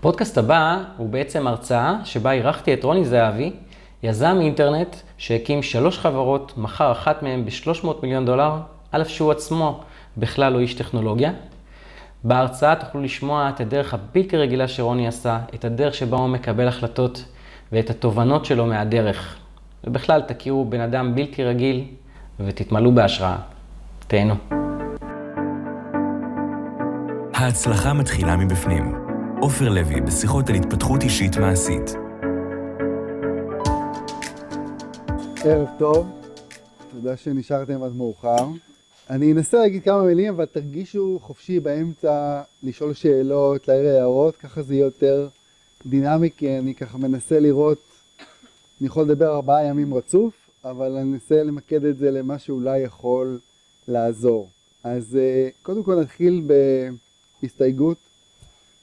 הפודקאסט הבא הוא בעצם הרצאה שבה אירחתי את רוני זהבי, יזם אינטרנט שהקים שלוש חברות, מכר אחת מהן ב-300 מיליון דולר, א' שהוא עצמו בכלל לא איש טכנולוגיה. בהרצאה תוכלו לשמוע את הדרך הבלתי רגילה שרוני עשה, את הדרך שבה הוא מקבל החלטות ואת התובנות שלו מהדרך. ובכלל תכירו בן אדם בלתי רגיל ותתמלאו בהשראה. תהנו. ההצלחה מתחילה מבפנים. עופר לוי בשיחות על התפתחות אישית מעשית. ערב טוב, תודה שנשארתם עד מאוחר. אני אנסה להגיד כמה מילים, אבל תרגישו חופשי באמצע לשאול שאלות, להעיר הערות, ככה זה יהיה יותר דינמי, כי אני ככה מנסה לראות, אני יכול לדבר ארבעה ימים רצוף, אבל אני אנסה למקד את זה למה שאולי יכול לעזור. אז אה, קודם כל נתחיל בהסתייגות.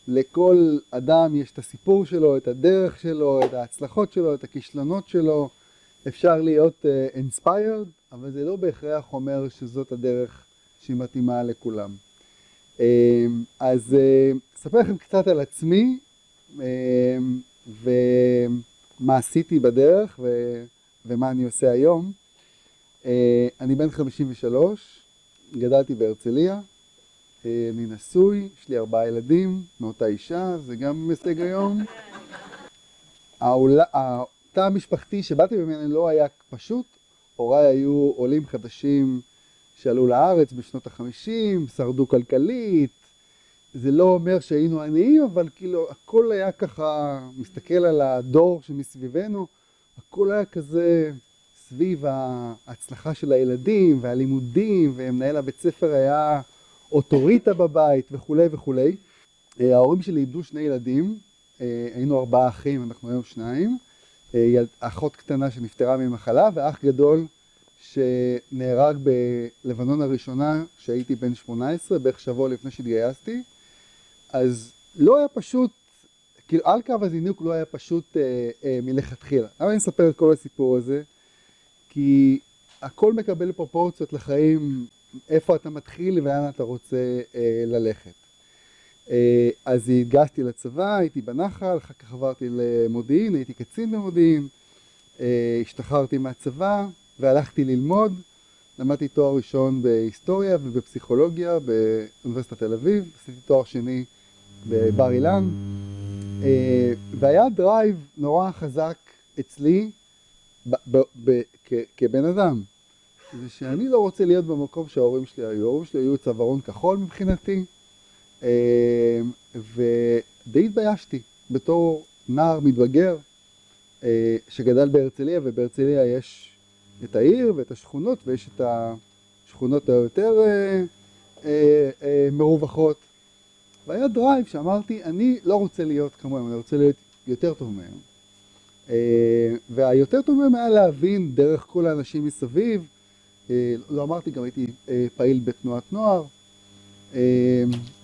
לכל אדם יש את הסיפור שלו, את הדרך שלו, את ההצלחות שלו, את הכישלונות שלו. אפשר להיות uh, inspired, אבל זה לא בהכרח אומר שזאת הדרך שהיא מתאימה לכולם. Uh, אז uh, אספר לכם קצת על עצמי uh, ומה עשיתי בדרך ו, ומה אני עושה היום. Uh, אני בן 53, גדלתי בהרצליה, uh, אני נשוי, יש לי ארבעה ילדים מאותה אישה, זה גם הישג היום. התא המשפחתי שבאתי ממנו לא היה פשוט, הוריי היו עולים חדשים שעלו לארץ בשנות החמישים, שרדו כלכלית, זה לא אומר שהיינו עניים, אבל כאילו הכל היה ככה, מסתכל על הדור שמסביבנו, הכל היה כזה סביב ההצלחה של הילדים והלימודים, ומנהל הבית ספר היה אוטוריטה בבית וכולי וכולי. ההורים שלי איבדו שני ילדים, היינו ארבעה אחים, אנחנו היום שניים. אחות קטנה שנפטרה ממחלה ואח גדול שנהרג בלבנון הראשונה כשהייתי בן 18, בערך שבוע לפני שהתגייסתי. אז לא היה פשוט, כאילו על קו הזינוק לא היה פשוט אה, אה, מלכתחילה. למה אני מספר את כל הסיפור הזה? כי הכל מקבל פרופורציות לחיים, איפה אתה מתחיל ולאן אתה רוצה אה, ללכת. אז התגייסתי לצבא, הייתי בנחל, אחר כך עברתי למודיעין, הייתי קצין במודיעין, השתחררתי מהצבא והלכתי ללמוד, למדתי תואר ראשון בהיסטוריה ובפסיכולוגיה באוניברסיטת תל אביב, עשיתי תואר שני בבר אילן, והיה drive נורא חזק אצלי ב- ב- כ- כבן אדם, זה שאני לא רוצה להיות במקום שההורים שלי היו, ההורים שלי היו צווארון כחול מבחינתי, ודי התביישתי בתור נער מתבגר שגדל בהרצליה, ובהרצליה יש את העיר ואת השכונות, ויש את השכונות היותר מרווחות. והיה drive שאמרתי, אני לא רוצה להיות כמוהם, אני רוצה להיות יותר טוב מהם. והיותר טוב מהם היה להבין דרך כל האנשים מסביב, לא אמרתי, גם הייתי פעיל בתנועת נוער.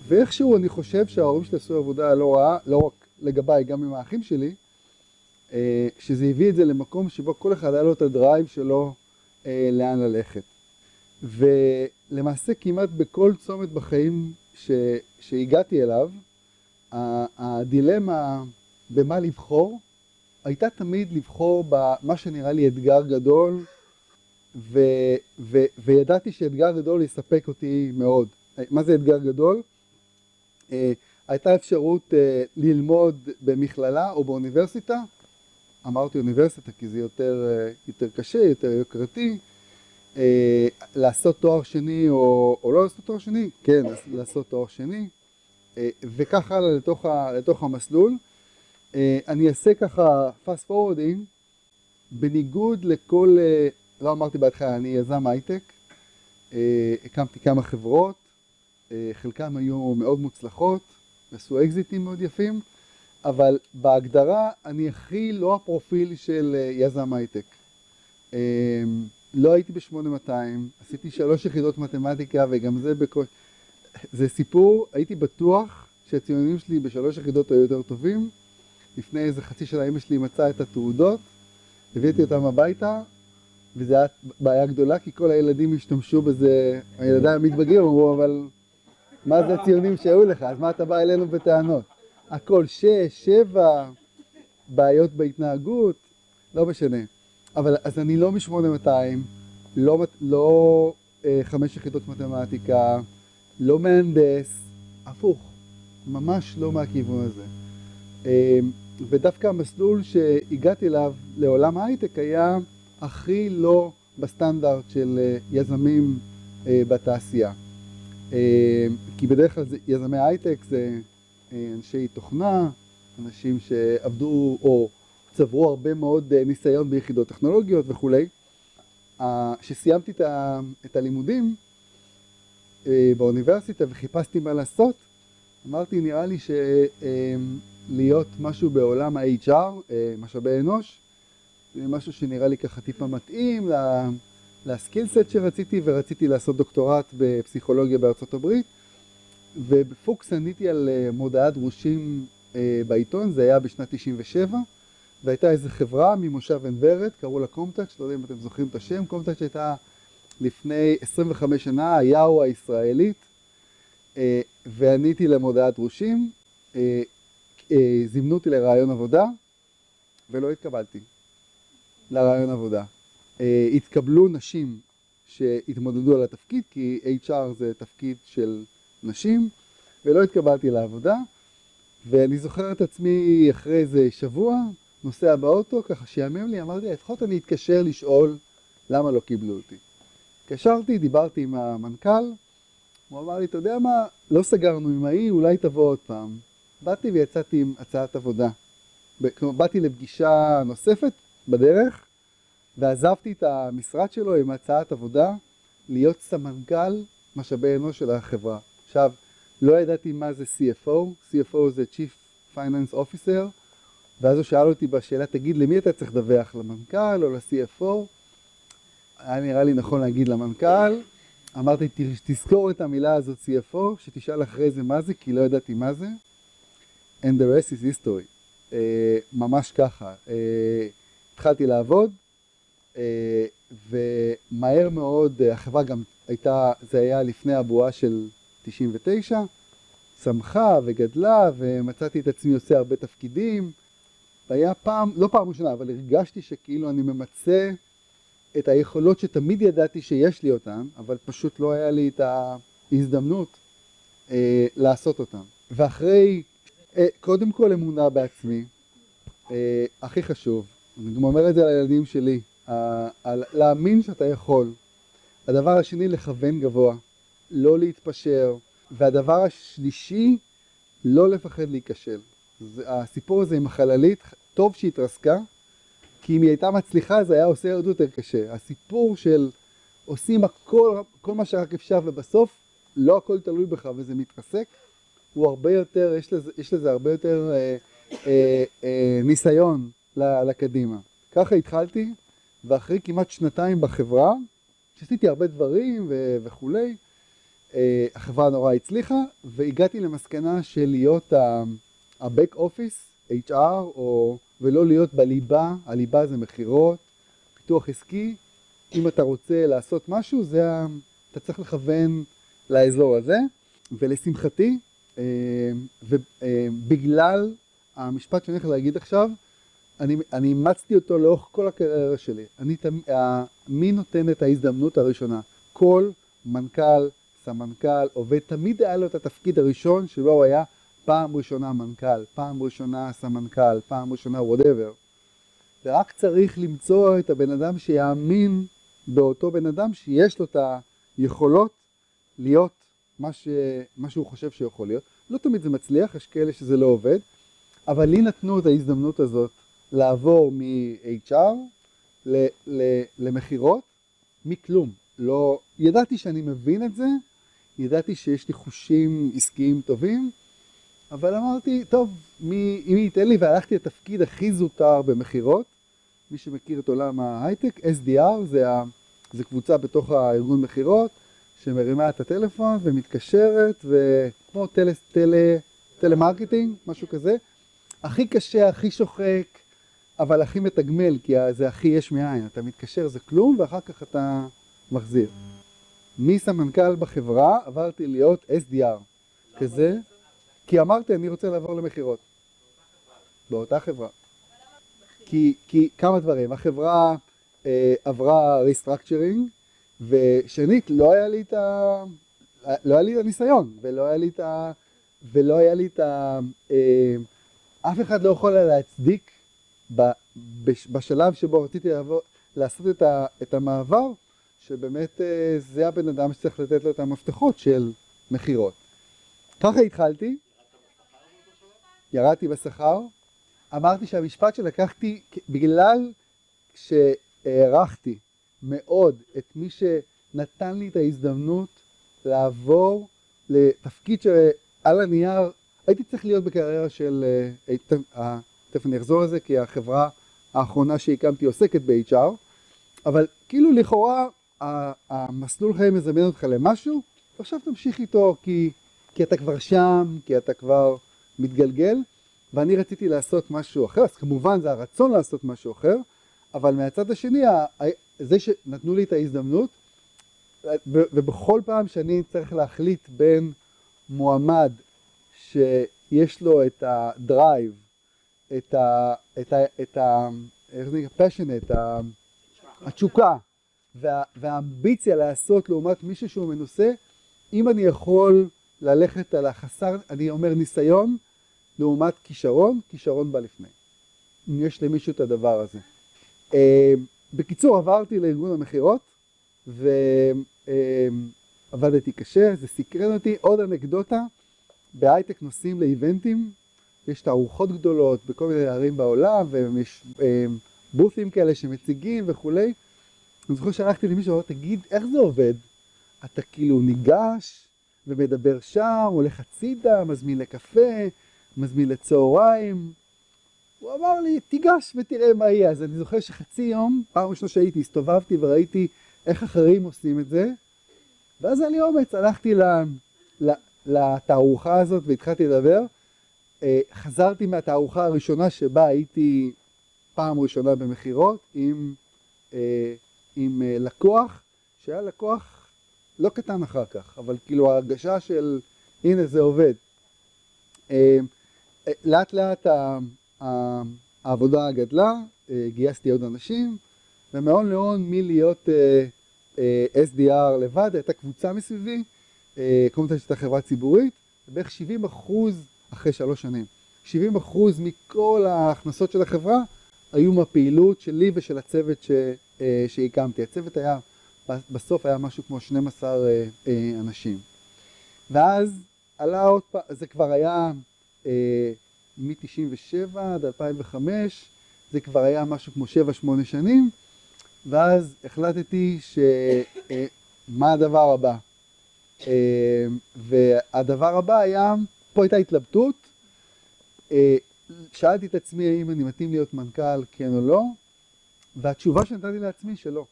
ואיכשהו אני חושב שההורים שלי עשו עבודה לא רעה, לא רק לגביי, גם עם האחים שלי, שזה הביא את זה למקום שבו כל אחד היה לו את ה drive שלו לאן ללכת. ולמעשה כמעט בכל צומת בחיים ש, שהגעתי אליו, הדילמה במה לבחור, הייתה תמיד לבחור במה שנראה לי אתגר גדול, ו, ו, וידעתי שאתגר גדול יספק אותי מאוד. מה זה אתגר גדול? הייתה אפשרות ללמוד במכללה או באוניברסיטה, אמרתי אוניברסיטה כי זה יותר, יותר קשה, יותר יוקרתי, לעשות תואר שני או, או לא לעשות תואר שני, כן, לעשות תואר שני, וכך הלאה לתוך, לתוך המסלול. אני אעשה ככה fast forwarding, בניגוד לכל, לא אמרתי בהתחלה, אני יזם הייטק, הקמתי כמה חברות, חלקם היו מאוד מוצלחות, עשו אקזיטים מאוד יפים, אבל בהגדרה אני הכי לא הפרופיל של יזם הייטק. לא הייתי ב-8200, עשיתי שלוש יחידות מתמטיקה וגם זה בקושי... זה סיפור, הייתי בטוח שהציונים שלי בשלוש יחידות היו יותר טובים. לפני איזה חצי שנה אמא שלי מצאה את התעודות, הבאתי אותם הביתה, וזו הייתה בעיה גדולה כי כל הילדים השתמשו בזה, הילדים המתבגרים אמרו, אבל מה זה הציונים שהיו לך, אז מה אתה בא אלינו בטענות? הכל שש, שבע, בעיות בהתנהגות, לא משנה. אבל אז אני לא מ-8200, לא, לא אה, חמש יחידות מתמטיקה, לא מהנדס, הפוך, ממש לא מהכיוון הזה. אה, ודווקא המסלול שהגעתי אליו לעולם ההייטק היה הכי לא בסטנדרט של אה, יזמים אה, בתעשייה. אה, כי בדרך כלל יזמי הייטק זה אנשי תוכנה, אנשים שעבדו או צברו הרבה מאוד ניסיון ביחידות טכנולוגיות וכולי. כשסיימתי את הלימודים באוניברסיטה וחיפשתי מה לעשות, אמרתי נראה לי שלהיות משהו בעולם ה-HR, משאבי אנוש, משהו שנראה לי ככה טיפה מתאים לסקילסט שרציתי, ורציתי לעשות דוקטורט בפסיכולוגיה בארצות הברית. ובפוקס עניתי על אה, מודעת דרושים אה, בעיתון, זה היה בשנת 97, והייתה איזו חברה ממושב עין ורד, קראו לה קומטאץ', לא יודע אם אתם זוכרים את השם, קומטאץ' הייתה לפני 25 שנה, היאו הישראלית, אה, ועניתי למודעת דרושים, זימנו אותי לרעיון עבודה, ולא התקבלתי. לרעיון עבודה. Uh, התקבלו נשים שהתמודדו על התפקיד, כי HR זה תפקיד של נשים, ולא התקבלתי לעבודה. ואני זוכר את עצמי אחרי איזה שבוע, נוסע באוטו, ככה שיאמם לי, אמרתי, לפחות אני אתקשר לשאול למה לא קיבלו אותי. התקשרתי, דיברתי עם המנכ"ל, הוא אמר לי, אתה יודע מה, לא סגרנו עם ההיא, אולי תבוא עוד פעם. באתי ויצאתי עם הצעת עבודה. כלומר, באתי לפגישה נוספת בדרך, ועזבתי את המשרד שלו עם הצעת עבודה להיות סמנכ"ל משאבי אנוש של החברה. עכשיו, לא ידעתי מה זה CFO, CFO זה Chief Finance Officer, ואז הוא שאל אותי בשאלה, תגיד, למי אתה צריך לדווח, למנכ"ל או ל-CFO? היה נראה לי נכון להגיד למנכ"ל. אמרתי, תזכור את המילה הזאת CFO, שתשאל אחרי זה מה זה, כי לא ידעתי מה זה. And the rest is history. Uh, ממש ככה. Uh, התחלתי לעבוד, אה, ומהר מאוד אה, החברה גם הייתה, זה היה לפני הבועה של 99, צמחה וגדלה ומצאתי את עצמי עושה הרבה תפקידים. והיה פעם, לא פעם ראשונה, אבל הרגשתי שכאילו אני ממצה את היכולות שתמיד ידעתי שיש לי אותן, אבל פשוט לא היה לי את ההזדמנות אה, לעשות אותן. ואחרי, אה, קודם כל אמונה בעצמי, אה, הכי חשוב, אני גם אומר את זה לילדים שלי, להאמין שאתה יכול. הדבר השני, לכוון גבוה, לא להתפשר. והדבר השלישי, לא לפחד להיכשל. הסיפור הזה עם החללית, טוב שהיא התרסקה, כי אם היא הייתה מצליחה זה היה עושה עוד יותר קשה. הסיפור של עושים הכל, כל מה שרק אפשר ובסוף לא הכל תלוי בך וזה מתרסק, הוא הרבה יותר, יש לזה, יש לזה הרבה יותר אה, אה, אה, ניסיון לקדימה. ככה התחלתי, ואחרי כמעט שנתיים בחברה, שעשיתי הרבה דברים ו- וכולי, אה, החברה נורא הצליחה, והגעתי למסקנה של להיות ה-back office, HR, או, ולא להיות בליבה, הליבה זה מכירות, פיתוח עסקי, אם אתה רוצה לעשות משהו, זה. אתה צריך לכוון לאזור הזה, ולשמחתי, אה, ובגלל אה, המשפט שאני הולך להגיד עכשיו, אני, אני אימצתי אותו לאורך כל הקריירה שלי. אני, מי נותן את ההזדמנות הראשונה? כל מנכ"ל, סמנכ"ל, עובד, תמיד היה לו את התפקיד הראשון שבו הוא היה פעם ראשונה מנכ"ל, פעם ראשונה סמנכ"ל, פעם ראשונה וואטאבר. ורק צריך למצוא את הבן אדם שיאמין באותו בן אדם שיש לו את היכולות להיות מה, ש... מה שהוא חושב שיכול להיות. לא תמיד זה מצליח, יש כאלה שזה לא עובד, אבל לי נתנו את ההזדמנות הזאת לעבור מ-HR למכירות, מכלום. לא, ידעתי שאני מבין את זה, ידעתי שיש לי חושים עסקיים טובים, אבל אמרתי, טוב, מי, מי ייתן לי, והלכתי לתפקיד הכי זוטר במכירות. מי שמכיר את עולם ההייטק, SDR, זה, ה, זה קבוצה בתוך הארגון מכירות, שמרימה את הטלפון ומתקשרת, וכמו טל, טל, טלמרקטינג, משהו כזה. הכי קשה, הכי שוחק, אבל הכי מתגמל, כי זה הכי יש מאין. אתה מתקשר, זה כלום, ואחר כך אתה מחזיר. מסמנכ"ל בחברה עברתי להיות SDR. כזה, כי אמרתי, אני רוצה לעבור למכירות. באותה חברה. כי, כי כמה דברים, החברה אה, עברה restructuring, ושנית, לא היה לי את ה... לא היה לי את הניסיון, ולא היה לי את ה... ולא היה לי את ה... אה, אף אחד לא יכול להצדיק ב, בש, בשלב שבו רציתי לעבור, לעשות את, ה, את המעבר, שבאמת אה, זה הבן אדם שצריך לתת לו את המפתחות של מכירות. ככה התחלתי, ירדתי בשכר, אמרתי שהמשפט שלקחתי, בגלל שהערכתי מאוד את מי שנתן לי את ההזדמנות לעבור לתפקיד שעל הנייר הייתי צריך להיות בקריירה של, אה, תכף אני אחזור לזה כי החברה האחרונה שהקמתי עוסקת ב-HR, אבל כאילו לכאורה המסלול חיים מזמן אותך למשהו, ועכשיו תמשיך איתו כי, כי אתה כבר שם, כי אתה כבר מתגלגל, ואני רציתי לעשות משהו אחר, אז כמובן זה הרצון לעשות משהו אחר, אבל מהצד השני, זה שנתנו לי את ההזדמנות, ובכל פעם שאני צריך להחליט בין מועמד שיש לו את הדרייב, את ה... את ה... את ה... איך זה נקרא? passionate, התשוקה וה, והאמביציה לעשות לעומת מישהו שהוא מנוסה, אם אני יכול ללכת על החסר, אני אומר ניסיון, לעומת כישרון, כישרון בא לפני. אם יש למישהו את הדבר הזה. Uh, בקיצור, עברתי לארגון המכירות, ועבדתי uh, קשה, זה סקרן אותי. עוד אנקדוטה, בהייטק נוסעים לאיבנטים, יש תערוכות גדולות בכל מיני ערים בעולם, ויש בות'ים כאלה שמציגים וכולי. אני זוכר שהלכתי למישהו, אמר, תגיד, איך זה עובד? אתה כאילו ניגש ומדבר שם, הולך הצידה, מזמין לקפה, מזמין לצהריים. הוא אמר לי, תיגש ותראה מה יהיה. אז אני זוכר שחצי יום, פעם ראשונה שהייתי, הסתובבתי וראיתי איך אחרים עושים את זה, ואז היה לי אומץ, הלכתי לתערוכה הזאת והתחלתי לדבר. אה, חזרתי מהתערוכה הראשונה שבה הייתי פעם ראשונה במכירות עם, אה, עם אה, לקוח, שהיה לקוח לא קטן אחר כך, אבל כאילו ההרגשה של הנה זה עובד. לאט לאט העבודה גדלה, גייסתי עוד אנשים, ומהון להון מלהיות SDR לבד, הייתה קבוצה מסביבי, קודם כל הייתה חברה ציבורית, בערך 70 אחוז אחרי שלוש שנים. 70 אחוז מכל ההכנסות של החברה היו מהפעילות שלי ושל הצוות ש, שהקמתי. הצוות היה, בסוף היה משהו כמו 12 אנשים. ואז עלה עוד פעם, זה כבר היה אה, מ-97 עד 2005, זה כבר היה משהו כמו 7-8 שנים, ואז החלטתי שמה אה, הדבר הבא. אה, והדבר הבא היה, פה הייתה התלבטות, אה, שאלתי את עצמי האם אני מתאים להיות מנכ"ל, כן או לא, והתשובה שנתתי לעצמי שלא.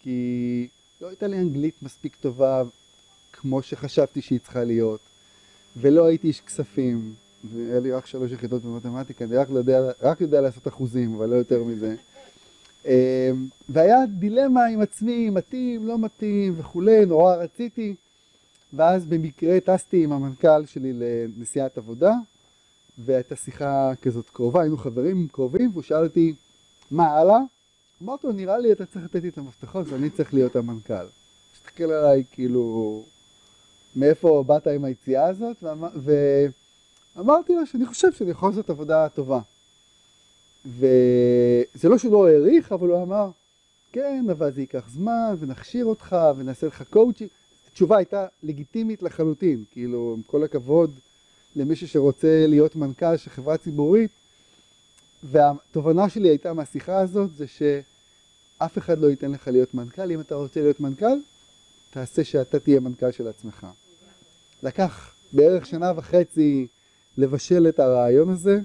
כי לא הייתה לי אנגלית מספיק טובה כמו שחשבתי שהיא צריכה להיות. ולא הייתי איש כספים, והיה לי רק שלוש יחידות במתמטיקה, אני רק יודע, רק יודע לעשות אחוזים, אבל לא יותר מזה. אמ, והיה דילמה עם עצמי, מתאים, לא מתאים וכולי, נורא רציתי, ואז במקרה טסתי עם המנכ"ל שלי לנסיעת עבודה, והייתה שיחה כזאת קרובה, היינו חברים קרובים, והוא שאל אותי, מה הלאה? אמרתי לו, נראה לי אתה צריך לתת לי את המפתחות ואני צריך להיות המנכ"ל. הסתכל עליי כאילו, מאיפה באת עם היציאה הזאת, ואמרתי לו שאני חושב שאני יכול לעשות עבודה טובה. וזה לא שהוא לא העריך, אבל הוא אמר, כן, אבל זה ייקח זמן, ונכשיר אותך, ונעשה לך קואוצ'ינג. התשובה הייתה לגיטימית לחלוטין, כאילו, עם כל הכבוד למישהו שרוצה להיות מנכ"ל של חברה ציבורית, והתובנה שלי הייתה מהשיחה הזאת, זה שאף אחד לא ייתן לך להיות מנכ"ל, אם אתה רוצה להיות מנכ"ל, תעשה שאתה תהיה מנכ"ל של עצמך. לקח בערך שנה וחצי לבשל את הרעיון הזה.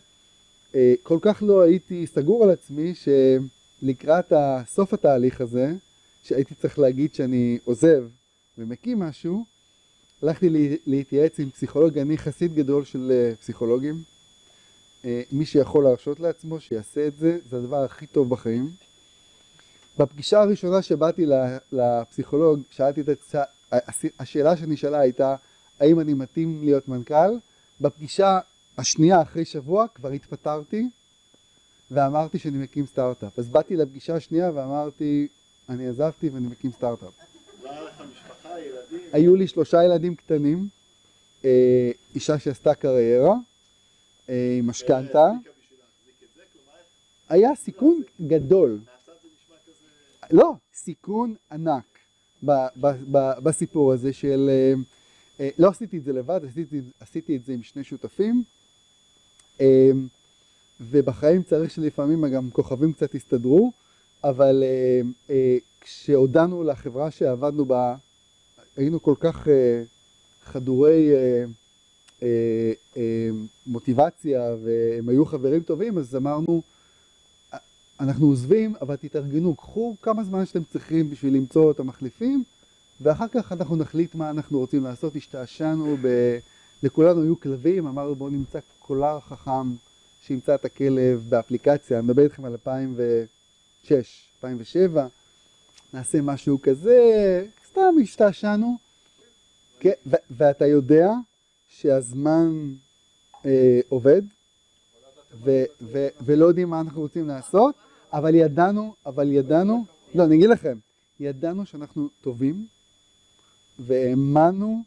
אה, כל כך לא הייתי סגור על עצמי שלקראת סוף התהליך הזה, שהייתי צריך להגיד שאני עוזב ומקים משהו, הלכתי להתייעץ עם פסיכולוג, אני חסיד גדול של אה, פסיכולוגים. אה, מי שיכול להרשות לעצמו, שיעשה את זה, זה הדבר הכי טוב בחיים. בפגישה הראשונה שבאתי לפסיכולוג, שאלתי את השאלה שנשאלה הייתה, האם אני מתאים להיות מנכ"ל? בפגישה השנייה אחרי שבוע כבר התפטרתי ואמרתי שאני מקים סטארט-אפ. אז באתי לפגישה השנייה ואמרתי, אני עזבתי ואני מקים סטארט-אפ. היו לי שלושה ילדים קטנים, אה, אישה שעשתה קריירה, אה, עם משכנתה. היה סיכון גדול. לא, סיכון ענק בסיפור הזה של... אה, לא עשיתי את זה לבד, עשיתי, עשיתי את זה עם שני שותפים. ובחיים צריך שלפעמים גם כוכבים קצת יסתדרו, אבל כשהודענו לחברה שעבדנו בה, היינו כל כך אה, חדורי אה, אה, אה, מוטיבציה והם היו חברים טובים, אז אמרנו, אנחנו עוזבים, אבל תתארגנו, קחו כמה זמן שאתם צריכים בשביל למצוא את המחליפים, ואחר כך אנחנו נחליט מה אנחנו רוצים לעשות. השתעשענו, ב... לכולנו היו כלבים, אמרנו בואו נמצא קולר חכם שימצא את הכלב באפליקציה, אני מדבר איתכם על 2006, 2007, נעשה משהו כזה, סתם השתעשענו, כן, ו- ואתה יודע שהזמן אה, עובד, ו- ו- ולא יודעים מה אנחנו רוצים לעשות, אבל ידענו, אבל ידענו, לא, אני אגיד לכם, ידענו שאנחנו טובים, והאמנו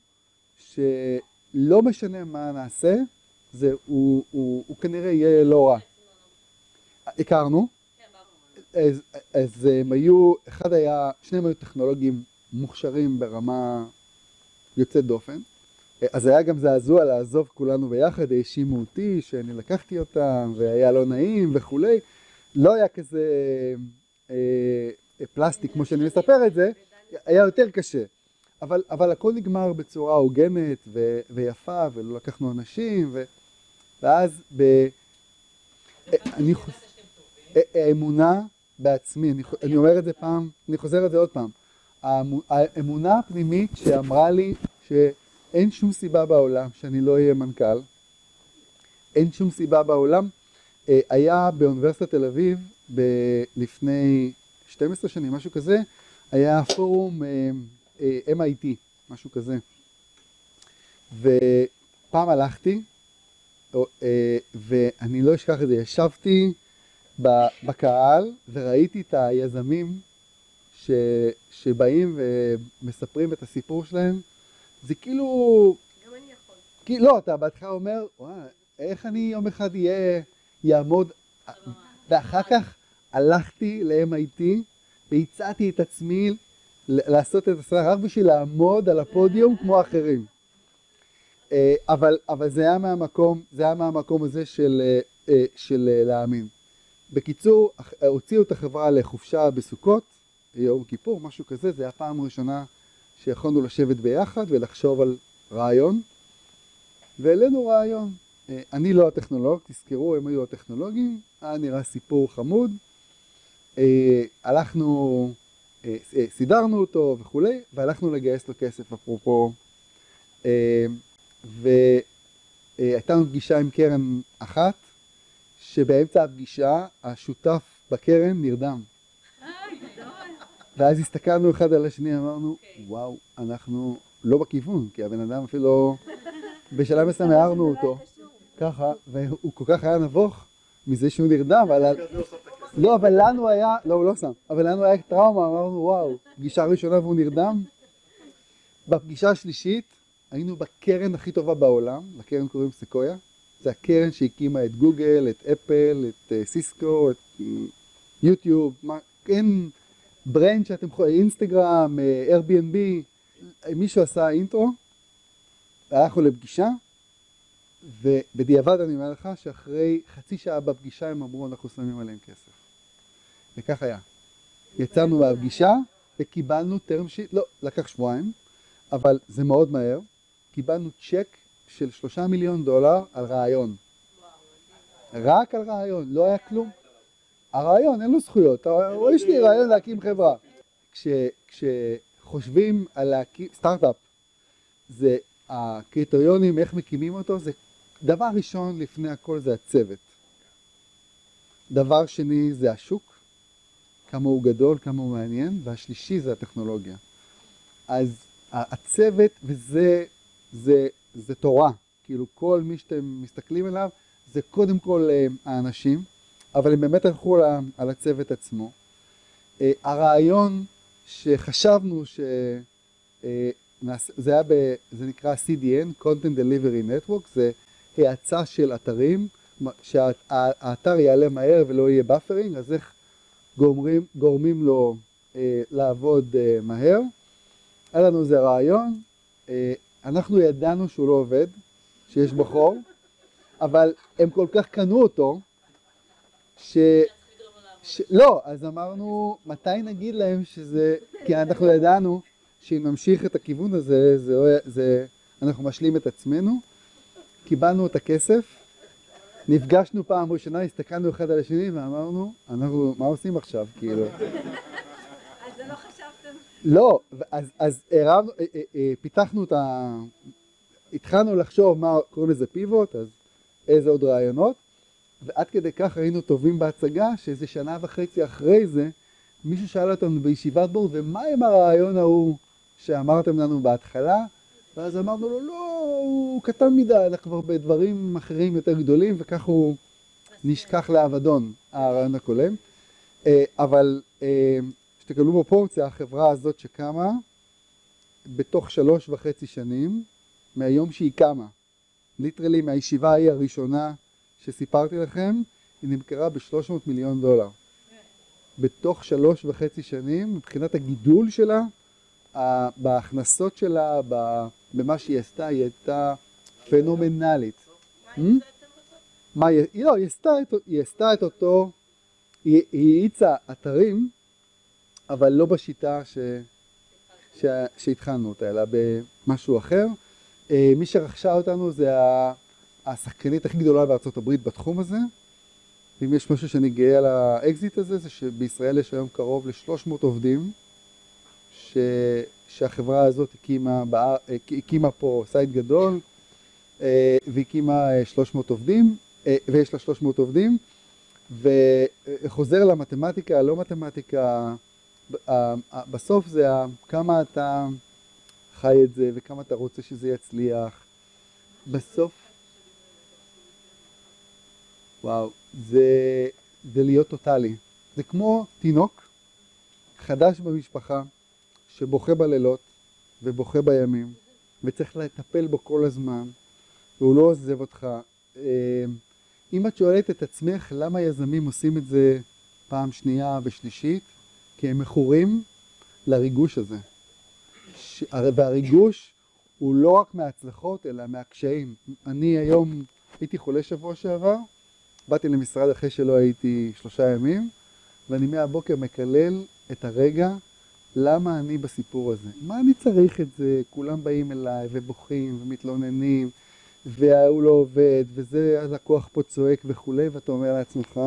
שלא משנה מה נעשה, זה, הוא, הוא, הוא כנראה יהיה לא רע. הכרנו, אז, אז הם היו, אחד היה, שניהם היו טכנולוגים מוכשרים ברמה יוצאת דופן. אז היה גם זעזוע לעזוב כולנו ביחד, האשימו אותי שאני לקחתי אותם והיה לא נעים וכולי. לא היה כזה אה, פלסטיק כמו שאני מספר את זה, היה יותר קשה. אבל, אבל הכל נגמר בצורה הוגנת ו, ויפה ולא לקחנו אנשים ו, ואז ב... אני חושב... האמונה בעצמי, אני, אני אומר את זה פעם, אני חוזר את זה עוד פעם. האמונה הפנימית שאמרה לי שאין שום סיבה בעולם שאני לא אהיה מנכ"ל, אין שום סיבה בעולם. היה באוניברסיטת תל אביב ב- לפני 12 שנים, משהו כזה, היה פורום MIT, משהו כזה. ופעם הלכתי, ואני לא אשכח את זה, ישבתי בקהל וראיתי את היזמים ש, שבאים ומספרים את הסיפור שלהם, זה כאילו... גם אני יכול. כי, לא, אתה בהתחלה אומר, וואי, איך אני יום אחד אהיה, יעמוד... ואחר כך הלכתי ל-MIT והצעתי את עצמי לעשות את הסרט רק בשביל לעמוד על הפודיום כמו אחרים. אבל, אבל זה היה מהמקום, זה היה מהמקום הזה של, של להאמין. בקיצור, הוציאו את החברה לחופשה בסוכות, יום כיפור, משהו כזה, זה היה פעם ראשונה שיכולנו לשבת ביחד ולחשוב על רעיון, והעלינו רעיון. אני לא הטכנולוג, תזכרו, הם היו הטכנולוגים, היה נראה סיפור חמוד. הלכנו, סידרנו אותו וכולי, והלכנו לגייס לו כסף, אפרופו. והייתה לנו פגישה עם קרן אחת, שבאמצע הפגישה השותף בקרן נרדם. ואז הסתכלנו אחד על השני, אמרנו, וואו, אנחנו לא בכיוון, כי הבן אדם אפילו, בשלב מסוים הערנו אותו, ככה, והוא כל כך היה נבוך מזה שהוא נרדם, אבל... לא, אבל לנו היה, לא, הוא לא שם, אבל לנו היה טראומה, אמרנו, וואו, פגישה ראשונה והוא נרדם. בפגישה השלישית, היינו בקרן הכי טובה בעולם, לקרן קוראים סקויה. זה הקרן שהקימה את גוגל, את אפל, את סיסקו, את יוטיוב, מה, אין ברנד שאתם יכולים, אינסטגרם, Airbnb, מישהו עשה אינטרו, הלכנו לפגישה, ובדיעבד אני אומר לך שאחרי חצי שעה בפגישה הם אמרו אנחנו שמים עליהם כסף. וכך היה. יצאנו מהפגישה וקיבלנו term sheet, לא, לקח שבועיים, אבל זה מאוד מהר, קיבלנו צ'ק של שלושה מיליון דולר על רעיון. רק על רעיון, לא היה כלום. הרעיון, אין לו זכויות, יש לי רעיון להקים חברה. כש, כשחושבים על להקים, סטארט-אפ, זה הקריטריונים, איך מקימים אותו, זה דבר ראשון לפני הכל זה הצוות. דבר שני זה השוק, כמה הוא גדול, כמה הוא מעניין, והשלישי זה הטכנולוגיה. אז הצוות, וזה זה, זה תורה, כאילו כל מי שאתם מסתכלים עליו זה קודם כל אה, האנשים, אבל הם באמת הלכו על הצוות עצמו. אה, הרעיון שחשבנו ש... זה היה, ב, זה נקרא CDN, Content Delivery Network, זה האצה של אתרים, שהאתר יעלה מהר ולא יהיה buffering, אז איך גורמים, גורמים לו אה, לעבוד אה, מהר. היה לנו איזה רעיון, אה, אנחנו ידענו שהוא לא עובד, שיש בו חור, אבל הם כל כך קנו אותו, ש... ש... לא, אז אמרנו, מתי נגיד להם שזה, כי אנחנו ידענו שאם נמשיך את הכיוון הזה, זה, זה, זה, אנחנו משלים את עצמנו. קיבלנו את הכסף, נפגשנו פעם ראשונה, הסתכלנו אחד על השני ואמרנו, אנחנו, מה עושים עכשיו, כאילו? אז לא חשבתם? לא, אז, אז הרבנו, אה, אה, אה, פיתחנו את ה... התחלנו לחשוב מה קוראים לזה פיבוט, אז איזה עוד רעיונות, ועד כדי כך היינו טובים בהצגה, שאיזה שנה וחצי אחרי זה, מישהו שאל אותנו בישיבת בורד, ומה עם הרעיון ההוא שאמרתם לנו בהתחלה? ואז אמרנו לו, לא, הוא קטן מדי, אנחנו כבר בדברים אחרים יותר גדולים, וכך הוא נשכח לאבדון, הרעיון הקודם. אה, אבל אה, שתקבלו בפורציה, החברה הזאת שקמה, בתוך שלוש וחצי שנים, מהיום שהיא קמה, ליטרלי מהישיבה ההיא הראשונה שסיפרתי לכם, היא נמכרה ב-300 מיליון דולר. בתוך שלוש וחצי שנים, מבחינת הגידול שלה, בהכנסות שלה, במה שהיא עשתה, היא הייתה פנומנלית. מה היא hmm? לא, היא עשתה את, היא עשתה את אותו, היא האיצה אתרים, אבל לא בשיטה ש, ש, שהתחלנו אותה, אלא במשהו אחר. אה, מי שרכשה אותנו זה השחקנית הכי גדולה בארצות הברית בתחום הזה. ואם יש משהו שאני גאה על האקזיט הזה, זה שבישראל יש היום קרוב ל-300 עובדים, ש... שהחברה הזאת הקימה, בא... הקימה פה site גדול, אה, והקימה 300 אה, עובדים, אה, ויש לה 300 עובדים, וחוזר למתמטיקה, לא מתמטיקה, בסוף זה כמה אתה חי את זה וכמה אתה רוצה שזה יצליח. בסוף, וואו, זה, זה להיות טוטאלי. זה כמו תינוק חדש במשפחה, שבוכה בלילות ובוכה בימים, וצריך לטפל בו כל הזמן, והוא לא עוזב אותך. אה, אם את שואלת את עצמך למה יזמים עושים את זה פעם שנייה ושלישית, כי הם מכורים לריגוש הזה. והריגוש הוא לא רק מההצלחות, אלא מהקשיים. אני היום הייתי חולה שבוע שעבר, באתי למשרד אחרי שלא הייתי שלושה ימים, ואני מהבוקר מקלל את הרגע למה אני בסיפור הזה? מה אני צריך את זה? כולם באים אליי ובוכים ומתלוננים, והוא לא עובד, וזה הלקוח פה צועק וכולי, ואתה אומר לעצמך,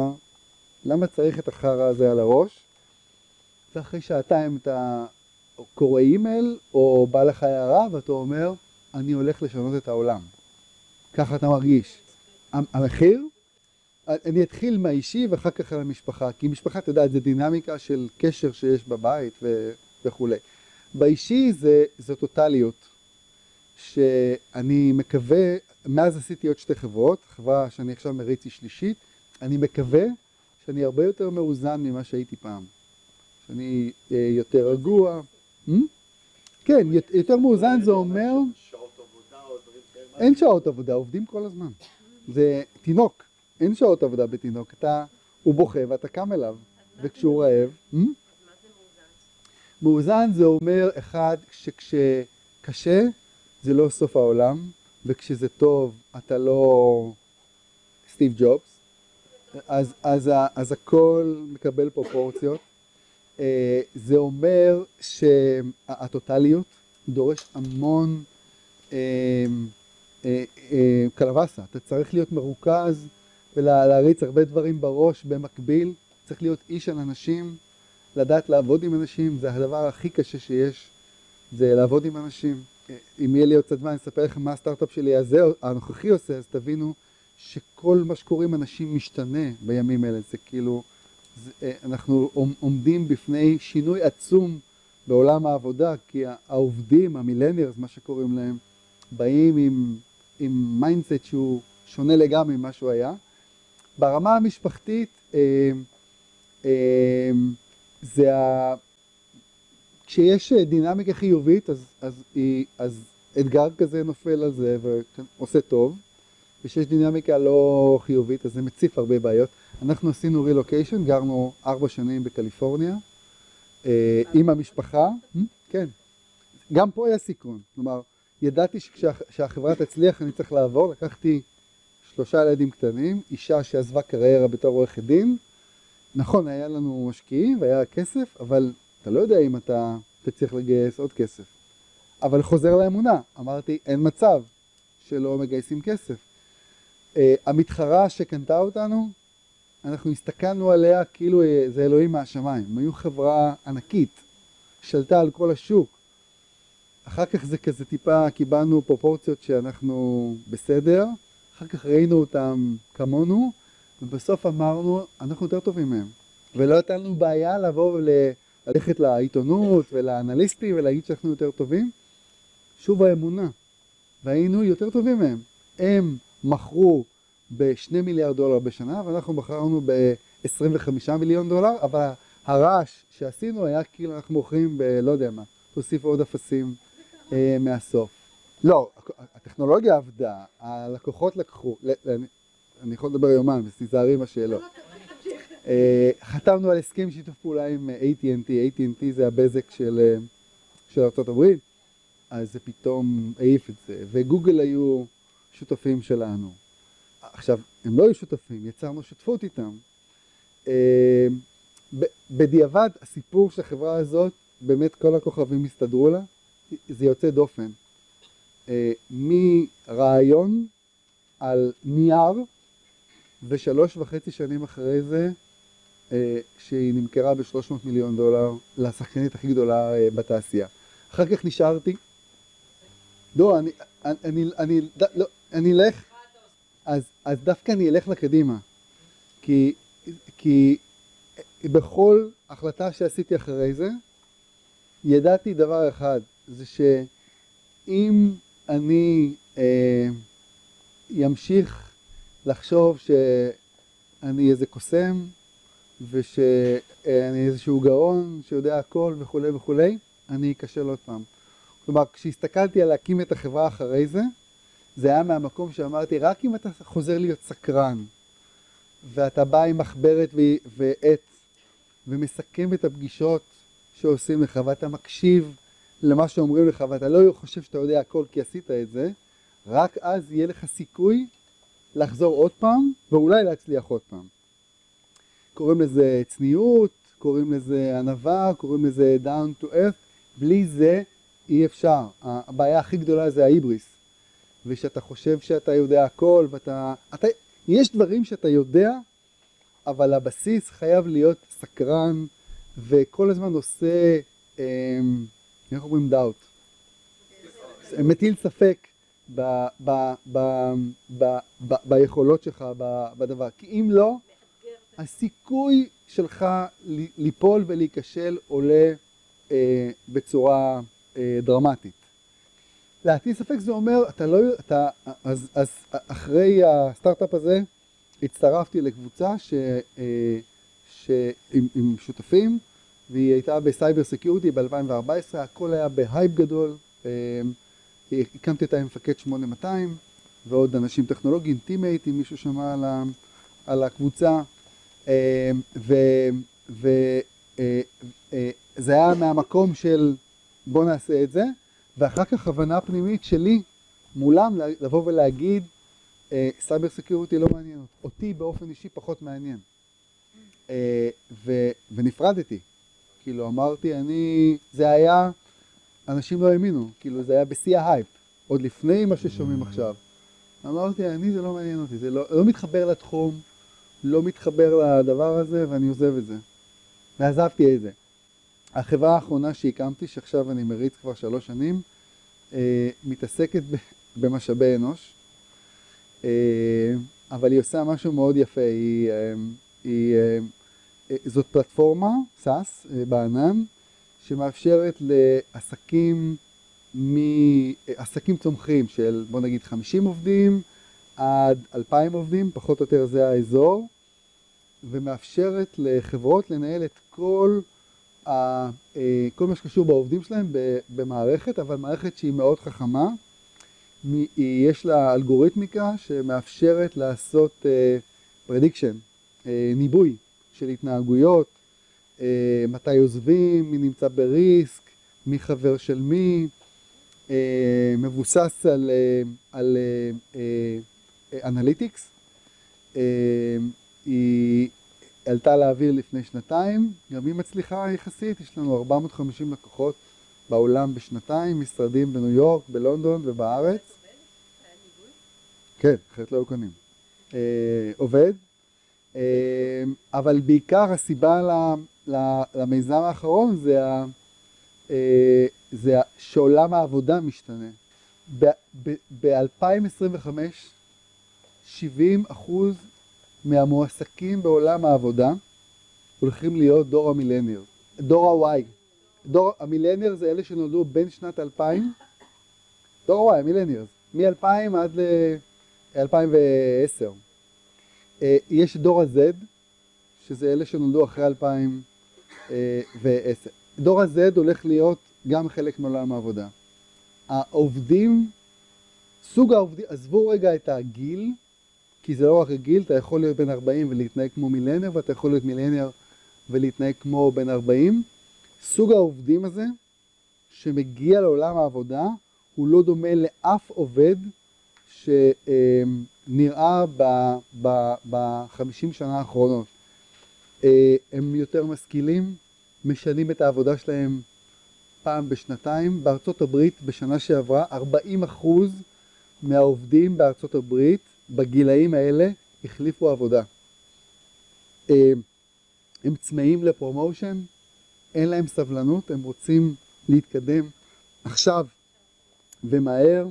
למה צריך את החרא הזה על הראש? ואחרי שעתיים אתה קורא אימייל, או בא לך הערה, ואתה אומר, אני הולך לשנות את העולם. ככה אתה מרגיש. המחיר? אני אתחיל מהאישי ואחר כך על המשפחה, כי משפחה, אתה יודע, זה דינמיקה של קשר שיש בבית ו... וכולי. באישי זה, זה טוטליות, שאני מקווה, מאז עשיתי עוד שתי חברות, חברה שאני עכשיו מריץ היא שלישית, אני מקווה שאני הרבה יותר מאוזן ממה שהייתי פעם. שאני אה, יותר רגוע. Hmm? כן, יותר מאוזן זה אומר... אין שעות עבודה, עובדים כל הזמן. זה תינוק. אין שעות עבודה בתינוק, אתה, הוא בוכה ואתה קם אליו, וכשהוא רעב, hmm? מאוזן? זה אומר, אחד, שכשקשה זה לא סוף העולם, וכשזה טוב אתה לא סטיב ג'ובס, אז, אז, אז הכל מקבל פרופורציות. אה, זה אומר שהטוטליות דורש המון אה, אה, קלווסה, אתה צריך להיות מרוכז ולהריץ הרבה דברים בראש במקביל, צריך להיות איש על אנשים, לדעת לעבוד עם אנשים, זה הדבר הכי קשה שיש, זה לעבוד עם אנשים. אם יהיה לי עוד קצת זמן, אני אספר לכם מה הסטארט-אפ שלי הזה, הנוכחי עושה, אז תבינו שכל מה שקורה עם אנשים משתנה בימים אלה, זה כאילו, זה, אה, אנחנו עומדים בפני שינוי עצום בעולם העבודה, כי העובדים, ה millennials, מה שקוראים להם, באים עם עם mindset שהוא שונה לגמרי ממה שהוא היה. ברמה המשפחתית, אה, אה, זה ה... כשיש דינמיקה חיובית, אז, אז, היא, אז אתגר כזה נופל על זה ועושה טוב, וכשיש דינמיקה לא חיובית, אז זה מציף הרבה בעיות. אנחנו עשינו רילוקיישן, גרנו ארבע שנים בקליפורניה, אה, עם המשפחה, כן. גם פה היה סיכון, כלומר, ידעתי שכשהחברה תצליח אני צריך לעבור, לקחתי שלושה ילדים קטנים, אישה שעזבה קריירה בתור עורכת דין, נכון, היה לנו משקיעים והיה כסף, אבל אתה לא יודע אם אתה תצליח לגייס עוד כסף. אבל חוזר לאמונה, אמרתי, אין מצב שלא מגייסים כסף. Uh, המתחרה שקנתה אותנו, אנחנו הסתכלנו עליה כאילו אה, זה אלוהים מהשמיים. הם היו חברה ענקית, שלטה על כל השוק. אחר כך זה כזה טיפה, קיבלנו פרופורציות שאנחנו בסדר, אחר כך ראינו אותם כמונו, ובסוף אמרנו, אנחנו יותר טובים מהם. ולא הייתה לנו בעיה לבוא וללכת לעיתונות ולאנליסטים ולהגיד שאנחנו יותר טובים. שוב האמונה, והיינו יותר טובים מהם. הם מכרו ב-2 מיליארד דולר בשנה, ואנחנו מכרנו ב-25 מיליון דולר, אבל הרעש שעשינו היה כאילו אנחנו מוכרים ב... לא יודע מה, תוסיף עוד אפסים אה, מהסוף. לא, הטכנולוגיה עבדה, הלקוחות לקחו, אני יכול לדבר יומן, אז תיזהרי עם השאלות. אה, חתמנו על הסכם שיתוף פעולה עם AT&T, AT&T זה הבזק של, אה, של ארה"ב, אז זה פתאום העיף את זה, וגוגל היו שותפים שלנו. עכשיו, הם לא היו שותפים, יצרנו שותפות איתם. אה, בדיעבד, הסיפור של החברה הזאת, באמת כל הכוכבים הסתדרו לה, זה יוצא דופן. מרעיון על נייר ושלוש וחצי שנים אחרי זה, אה, שהיא נמכרה ב-300 מיליון דולר לשחקנית הכי גדולה אה, בתעשייה. אחר כך נשארתי. לא, לא, אני אלך, אז, אז דווקא אני אלך לקדימה. כי, כי בכל החלטה שעשיתי אחרי זה, ידעתי דבר אחד, זה שאם אני אה, אמשיך לחשוב שאני איזה קוסם ושאני איזשהו גאון שיודע הכל וכולי וכולי, אני אכשל עוד פעם. כלומר, כשהסתכלתי על להקים את החברה אחרי זה, זה היה מהמקום שאמרתי, רק אם אתה חוזר להיות סקרן, ואתה בא עם מחברת ועט, ומסכם את הפגישות שעושים לך, ואתה מקשיב למה שאומרים לך, ואתה לא חושב שאתה יודע הכל כי עשית את זה, רק אז יהיה לך סיכוי לחזור עוד פעם, ואולי להצליח עוד פעם. קוראים לזה צניעות, קוראים לזה ענווה, קוראים לזה down to earth, בלי זה אי אפשר. הבעיה הכי גדולה זה ההיבריס. ושאתה חושב שאתה יודע הכל, ואתה... אתה, יש דברים שאתה יודע, אבל הבסיס חייב להיות סקרן, וכל הזמן עושה, אמ, איך אומרים דאוט? מטיל ספק ב, ב, ב, ב, ב, ביכולות שלך, בדבר. כי אם לא, הסיכוי שלך ליפול ולהיכשל עולה אה, בצורה אה, דרמטית. להטיל ספק זה אומר, אתה לא, אתה, אז, אז אחרי הסטארט-אפ הזה הצטרפתי לקבוצה ש, אה, ש, עם, עם שותפים והיא הייתה ב cyber security ב-2014, הכל היה בהייפ גדול, אה, הקמתי אותה עם מפקד 8200 ועוד אנשים טכנולוגיים, Team8, אם מישהו שמע על, ה, על הקבוצה, אה, וזה אה, אה, היה מהמקום של בוא נעשה את זה, ואחר כך הבנה פנימית שלי מולם לבוא ולהגיד cyber security לא מעניין אותי באופן אישי פחות מעניין. ו, ונפרדתי, כאילו אמרתי אני, זה היה אנשים לא האמינו, כאילו זה היה בשיא ההייפ, עוד לפני מה ששומעים עכשיו. אמרתי, אני זה לא מעניין אותי, זה לא, לא מתחבר לתחום, לא מתחבר לדבר הזה ואני עוזב את זה. ועזבתי את זה. החברה האחרונה שהקמתי, שעכשיו אני מריץ כבר שלוש שנים, אה, מתעסקת במשאבי אנוש, אה, אבל היא עושה משהו מאוד יפה, היא, אה, היא, אה, זאת פלטפורמה, SaaS, אה, בענן, שמאפשרת לעסקים מעסקים צומחים של בוא נגיד 50 עובדים עד 2,000 עובדים, פחות או יותר זה האזור, ומאפשרת לחברות לנהל את כל, ה, אה, כל מה שקשור בעובדים שלהם במערכת, אבל מערכת שהיא מאוד חכמה. יש לה אלגוריתמיקה שמאפשרת לעשות uh, ניבוי של התנהגויות, uh, מתי עוזבים, מי נמצא בריסק, מי חבר של מי, uh, מבוסס על, uh, על uh, uh, אנליטיקס. Uh, היא עלתה לאוויר לפני שנתיים, גם היא מצליחה יחסית, יש לנו 450 לקוחות בעולם בשנתיים, משרדים בניו יורק, בלונדון ובארץ. כן, אחרת לא היו קונים. אה, עובד, אה, אבל בעיקר הסיבה למיזם האחרון זה, אה, זה שעולם העבודה משתנה. ב-2025 70 אחוז מהמועסקים בעולם העבודה הולכים להיות דור המילניאר, דור ה-Y. דור המילניאר זה אלה שנולדו בין שנת 2000, דור ה-Y, המילניארס, מ-2000 עד ל-2010. אה, יש דור ה-Z, שזה אלה שנולדו אחרי 2010. דור ה-Z הולך להיות גם חלק מעולם העבודה. העובדים, סוג העובדים, עזבו רגע את הגיל, כי זה לא רק הגיל, אתה יכול להיות בן 40 ולהתנהג כמו מילניאר, ואתה יכול להיות מילניאר ולהתנהג כמו בן 40. סוג העובדים הזה, שמגיע לעולם העבודה, הוא לא דומה לאף עובד שנראה בחמישים שנה האחרונות. אה, הם יותר משכילים, משנים את העבודה שלהם פעם בשנתיים. בארצות הברית בשנה שעברה 40 אחוז מהעובדים בארצות הברית בגילאים האלה החליפו עבודה. אה, הם צמאים לפרומושן, אין להם סבלנות, הם רוצים להתקדם עכשיו ומהר.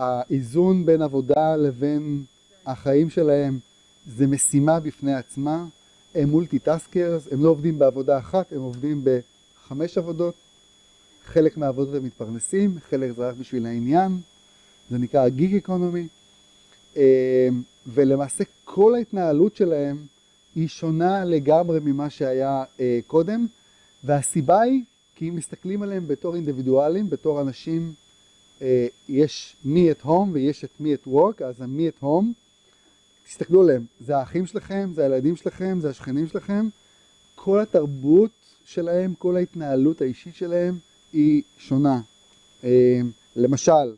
אה, האיזון בין עבודה לבין החיים שלהם זה משימה בפני עצמה. הם multitaskers, הם לא עובדים בעבודה אחת, הם עובדים בחמש עבודות. חלק מהעבודות הם מתפרנסים, חלק זה רק בשביל העניין, זה נקרא ה gig economy. ולמעשה כל ההתנהלות שלהם היא שונה לגמרי ממה שהיה אה, קודם, והסיבה היא כי אם מסתכלים עליהם בתור אינדיבידואלים, בתור אנשים אה, יש me at home ויש את me at work, אז ה-me at home, תסתכלו עליהם, זה האחים שלכם, זה הילדים שלכם, זה השכנים שלכם, כל התרבות שלהם, כל ההתנהלות האישית שלהם היא שונה. אה, למשל,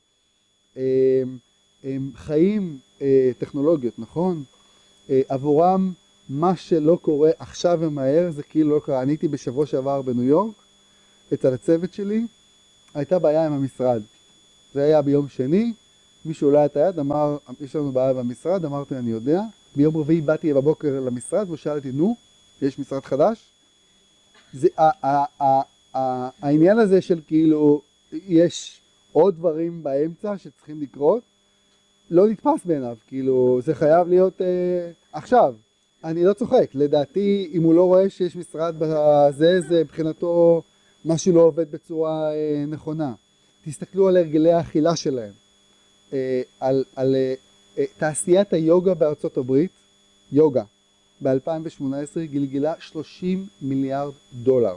אה, הם חיים טכנולוגיות, נכון? עבורם מה שלא קורה עכשיו ומהר זה כאילו לא קרה. אני הייתי בשבוע שעבר בניו יורק, אצל הצוות שלי, הייתה בעיה עם המשרד. זה היה ביום שני, מישהו עולה את היד, אמר, יש לנו בעיה במשרד, אמרתי, אני יודע. ביום רביעי באתי בבוקר למשרד והוא שאל אותי, נו, יש משרד חדש? זה, ה, ה, ה, ה, העניין הזה של כאילו, יש עוד דברים באמצע שצריכים לקרות, לא נתפס בעיניו, כאילו, זה חייב להיות אה, עכשיו. אני לא צוחק, לדעתי, אם הוא לא רואה שיש משרד בזה, זה מבחינתו משהו לא עובד בצורה אה, נכונה. תסתכלו על הרגלי האכילה שלהם, אה, על, על אה, אה, תעשיית היוגה בארצות הברית, יוגה, ב-2018 גלגלה 30 מיליארד דולר.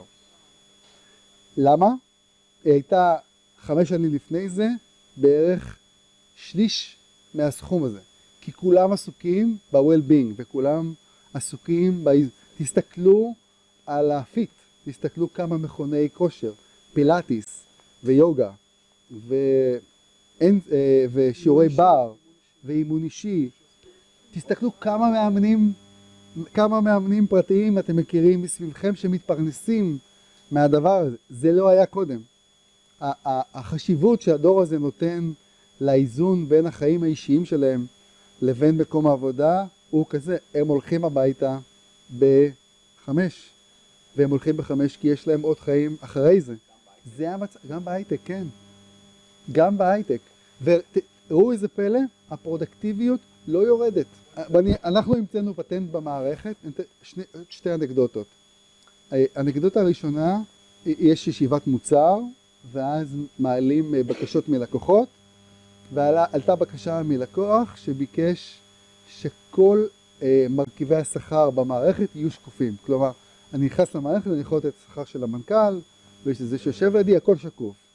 למה? היא הייתה חמש שנים לפני זה בערך שליש מהסכום הזה, כי כולם עסוקים ב-well-being וכולם עסוקים, ב... תסתכלו על הפיט, תסתכלו כמה מכוני כושר, פילאטיס ויוגה ואין, אה, ושיעורי בר ואימון אישי. תסתכלו כמה מאמנים, כמה מאמנים פרטיים אתם מכירים מסביבכם שמתפרנסים מהדבר הזה. זה לא היה קודם. החשיבות שהדור הזה נותן לאיזון בין החיים האישיים שלהם לבין מקום העבודה הוא כזה, הם הולכים הביתה בחמש, והם הולכים בחמש כי יש להם עוד חיים אחרי זה. זה המצב, גם בהייטק, כן. גם בהייטק. וראו איזה פלא, הפרודקטיביות לא יורדת. ואני, אנחנו המצאנו פטנט במערכת, שני, שתי אנקדוטות. האנקדוטה הראשונה, יש ישיבת מוצר, ואז מעלים אה, בקשות מלקוחות, ועלתה בקשה מלקוח שביקש שכל אה, מרכיבי השכר במערכת יהיו שקופים. כלומר, אני נכנס למערכת, אני יכול לתת שכר של המנכ"ל, ויש איזה שיושב לידי, הכל שקוף.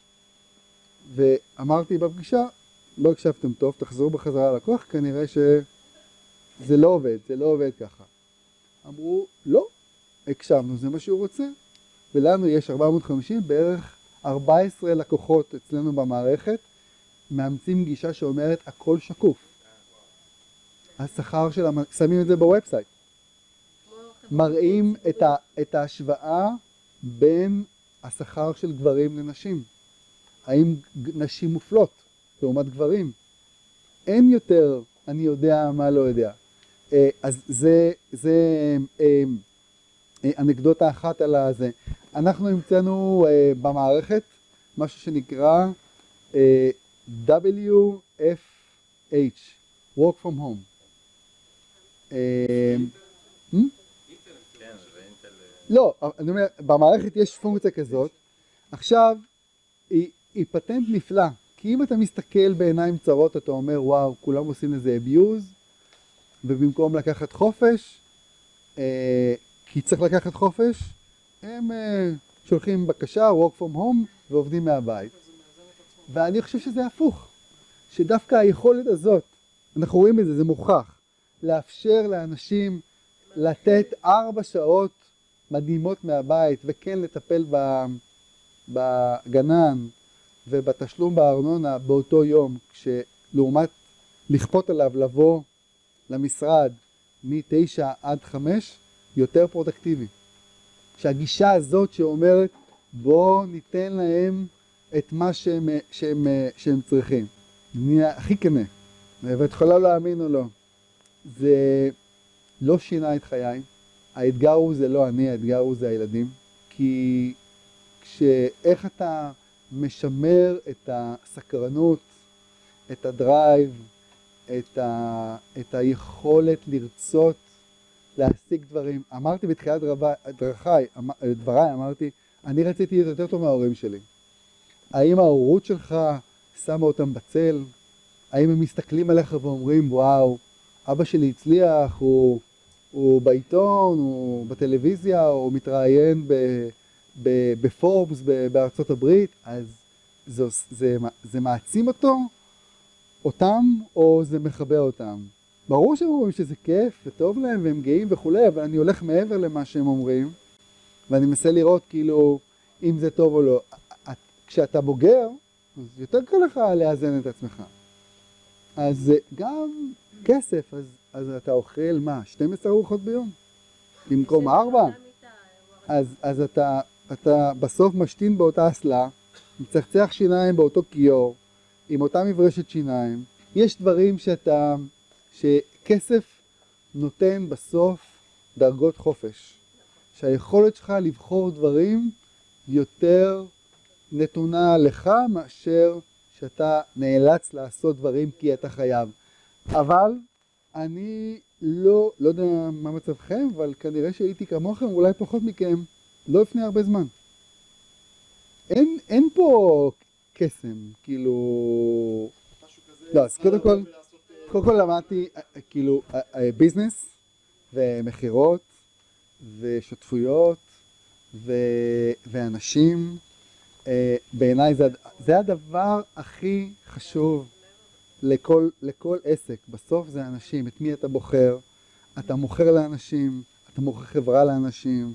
ואמרתי בפגישה, לא הקשבתם טוב, תחזרו בחזרה ללקוח, כנראה שזה לא עובד, זה לא עובד ככה. אמרו, לא, הקשבנו, זה מה שהוא רוצה, ולנו יש 450, בערך 14 לקוחות אצלנו במערכת, מאמצים גישה שאומרת הכל שקוף. השכר של, המ... שמים את זה ב website. מראים את, ה... את ההשוואה בין השכר של גברים לנשים. האם נשים מופלות לעומת גברים? אין יותר אני יודע מה לא יודע. אה, אז זה, זה אה, אה, אנקדוטה אחת על הזה. אנחנו המצאנו במערכת משהו שנקרא WFH, Work from Home. Hmm? לא, אני אומר, במערכת יש פונקציה כזאת, עכשיו היא, היא פטנט נפלא, כי אם אתה מסתכל בעיניים צרות אתה אומר וואו כולם עושים לזה abuse ובמקום לקחת חופש, אה, כי צריך לקחת חופש, הם אה, שולחים בקשה work from home ועובדים מהבית. ואני חושב שזה הפוך, שדווקא היכולת הזאת, אנחנו רואים את זה, זה מוכח, לאפשר לאנשים לתת ארבע שעות מדהימות מהבית וכן לטפל בגנן ובתשלום בארנונה באותו יום, כשלעומת לכפות עליו לבוא למשרד מ-9 עד 5, יותר פרודקטיבי. שהגישה הזאת שאומרת בואו ניתן להם את מה שהם, שהם, שהם צריכים. אני הכי כנה, ואת יכולה להאמין או לא. זה לא שינה את חיי. האתגר הוא זה לא אני, האתגר הוא זה הילדים. כי כשאיך אתה משמר את הסקרנות, את הדרייב, את, ה, את היכולת לרצות להשיג דברים. אמרתי בתחילת דרכיי, אמ, דבריי, אמרתי, אני רציתי להיות יותר טוב מההורים שלי. האם ההורות שלך שמה אותם בצל? האם הם מסתכלים עליך ואומרים, וואו, אבא שלי הצליח, הוא, הוא בעיתון, הוא בטלוויזיה, הוא מתראיין ב... בפורבס בארצות הברית, אז זה, זה, זה מעצים אותו, אותם, או זה מחבא אותם. ברור שהם אומרים שזה כיף וטוב להם והם גאים וכולי, אבל אני הולך מעבר למה שהם אומרים, ואני מנסה לראות כאילו אם זה טוב או לא. כשאתה בוגר, אז יותר קל לך לאזן את עצמך. אז גם כסף, אז, אז אתה אוכל מה, 12 ארוחות ביום? במקום 4? אז, אז אתה אתה בסוף משתין באותה אסלה, מצחצח שיניים באותו כיור, עם אותה מברשת שיניים. יש דברים שאתה, שכסף נותן בסוף דרגות חופש. שהיכולת שלך לבחור דברים יותר נתונה לך מאשר שאתה נאלץ לעשות דברים כי אתה חייב. אבל אני לא, לא יודע מה מצבכם, אבל כנראה שהייתי כמוכם, אולי פחות מכם. לא לפני הרבה זמן. אין, אין פה קסם, כאילו... לא, אז קודם כל, קודם כל למדתי, כאילו, ביזנס ומכירות ושותפויות ו, ואנשים, אה, בעיניי זה, זה הדבר הכי חשוב לכל, לכל עסק. בסוף זה אנשים, את מי אתה בוחר, אתה מוכר לאנשים, אתה מוכר חברה לאנשים,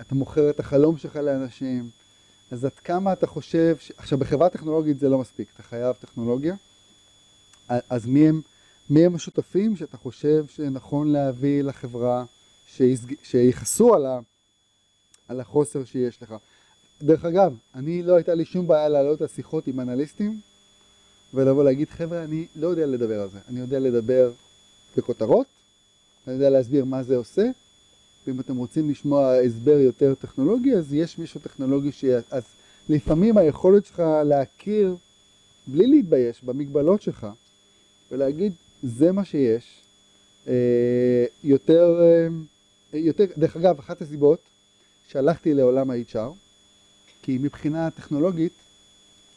אתה מוכר את החלום שלך לאנשים, אז עד כמה אתה חושב, ש... עכשיו בחברה טכנולוגית זה לא מספיק, אתה חייב טכנולוגיה, אז מי הם, מי הם השותפים שאתה חושב שנכון להביא לחברה, שיסג... על, ה... על החוסר שיש לך. דרך אגב, אני לא הייתה לי שום בעיה לעלות לשיחות עם אנליסטים ולבוא להגיד חבר'ה אני לא יודע לדבר על זה, אני יודע לדבר בכותרות, אני יודע להסביר מה זה עושה, ואם אתם רוצים לשמוע הסבר יותר טכנולוגי, אז יש מישהו טכנולוגי ש... אז לפעמים היכולת שלך להכיר, בלי להתבייש, במגבלות שלך, ולהגיד, זה מה שיש, אה, יותר, אה, יותר, דרך אגב, אחת הסיבות שהלכתי לעולם ה-HR, כי מבחינה טכנולוגית,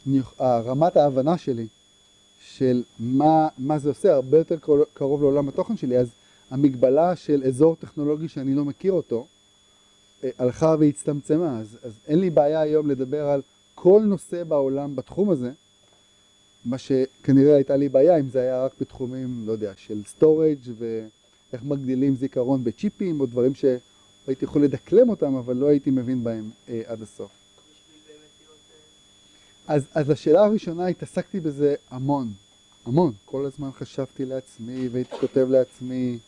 אני- רמת ההבנה שלי של מה, מה זה עושה הרבה יותר קרוב לעולם התוכן שלי, אז המגבלה של אזור טכנולוגי שאני לא מכיר אותו, אה, הלכה והצטמצמה, אז, אז אין לי בעיה היום לדבר על כל נושא בעולם בתחום הזה, מה שכנראה הייתה לי בעיה אם זה היה רק בתחומים, לא יודע, של storage ואיך מגדילים זיכרון בצ'יפים או דברים שהייתי יכול לדקלם אותם, אבל לא הייתי מבין בהם אה, עד הסוף. אז, אז השאלה הראשונה, התעסקתי בזה המון, המון. כל הזמן חשבתי לעצמי והייתי כותב לעצמי,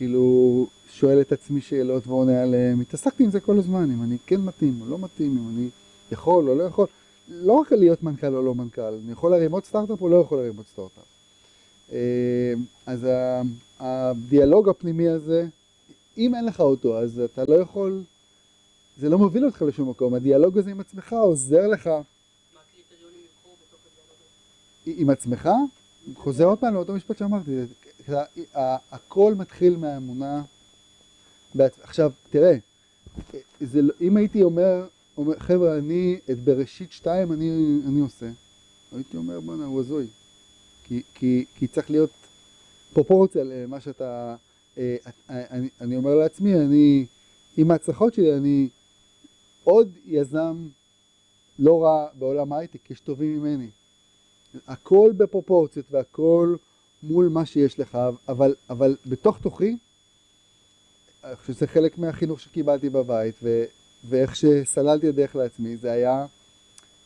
כאילו, שואל את עצמי שאלות ועונה עליהן. התעסקתי עם זה כל הזמן, אם אני כן מתאים או לא מתאים, אם אני יכול או לא יכול. לא רק להיות מנכ"ל או לא מנכ"ל, אני יכול להרים עוד סטארט-אפ או לא יכול להרים עוד סטארט-אפ. אה, אז הדיאלוג הפנימי הזה, אם אין לך אותו, אז אתה לא יכול, זה לא מוביל אותך לשום מקום. הדיאלוג הזה עם עצמך עוזר לך עם עצמך, חוזר עוד פעם לאותו משפט שאמרתי, הכל מתחיל מהאמונה. עכשיו, תראה, זה, לא- אם הייתי אומר, אומר חבר'ה, אני את בראשית שתיים אני, אני עושה, הייתי אומר, בואנה, הוא הזוי. כי, כי, כי צריך להיות פרופורציה למה שאתה... אה, אה, אני, אני אומר לעצמי, אני, עם ההצלחות שלי, אני עוד יזם לא רע בעולם ההייטק, יש טובים ממני. הכל בפרופורציות והכל מול מה שיש לך, אבל, אבל בתוך תוכי, שזה חלק מהחינוך שקיבלתי בבית, ו, ואיך שסללתי הדרך לעצמי, זה היה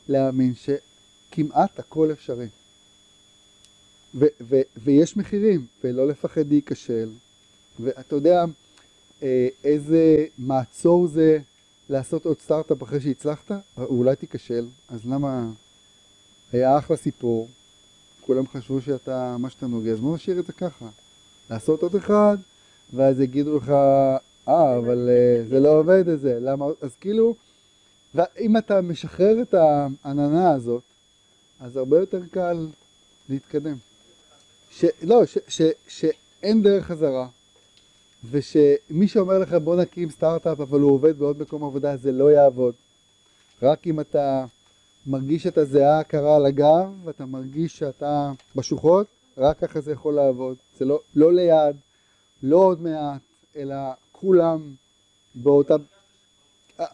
להאמין שכמעט הכל אפשרי. ו, ו, ויש מחירים, ולא לפחד להיכשל. ואתה יודע אה, איזה מעצור זה לעשות עוד סטארט-אפ אחרי שהצלחת? אולי תיכשל, אז למה... היה אחלה סיפור, כולם חשבו שאתה, מה שאתה נוגע, אז בוא נשאיר את זה ככה. לעשות עוד אחד, ואז יגידו לך, אה, אבל אה, זה לא עובד את זה, למה, אז כאילו, ואם אתה משחרר את העננה הזאת, אז הרבה יותר קל להתקדם. ש, לא, ש, ש, שאין דרך חזרה, ושמי שאומר לך בוא נקים סטארט-אפ, אבל הוא עובד בעוד מקום עבודה, זה לא יעבוד. רק אם אתה מרגיש את הזיעה הקרה על הגב, ואתה מרגיש שאתה בשוחות, רק ככה זה יכול לעבוד. זה לא, לא ליד, לא עוד מעט, אלא כולם באותה...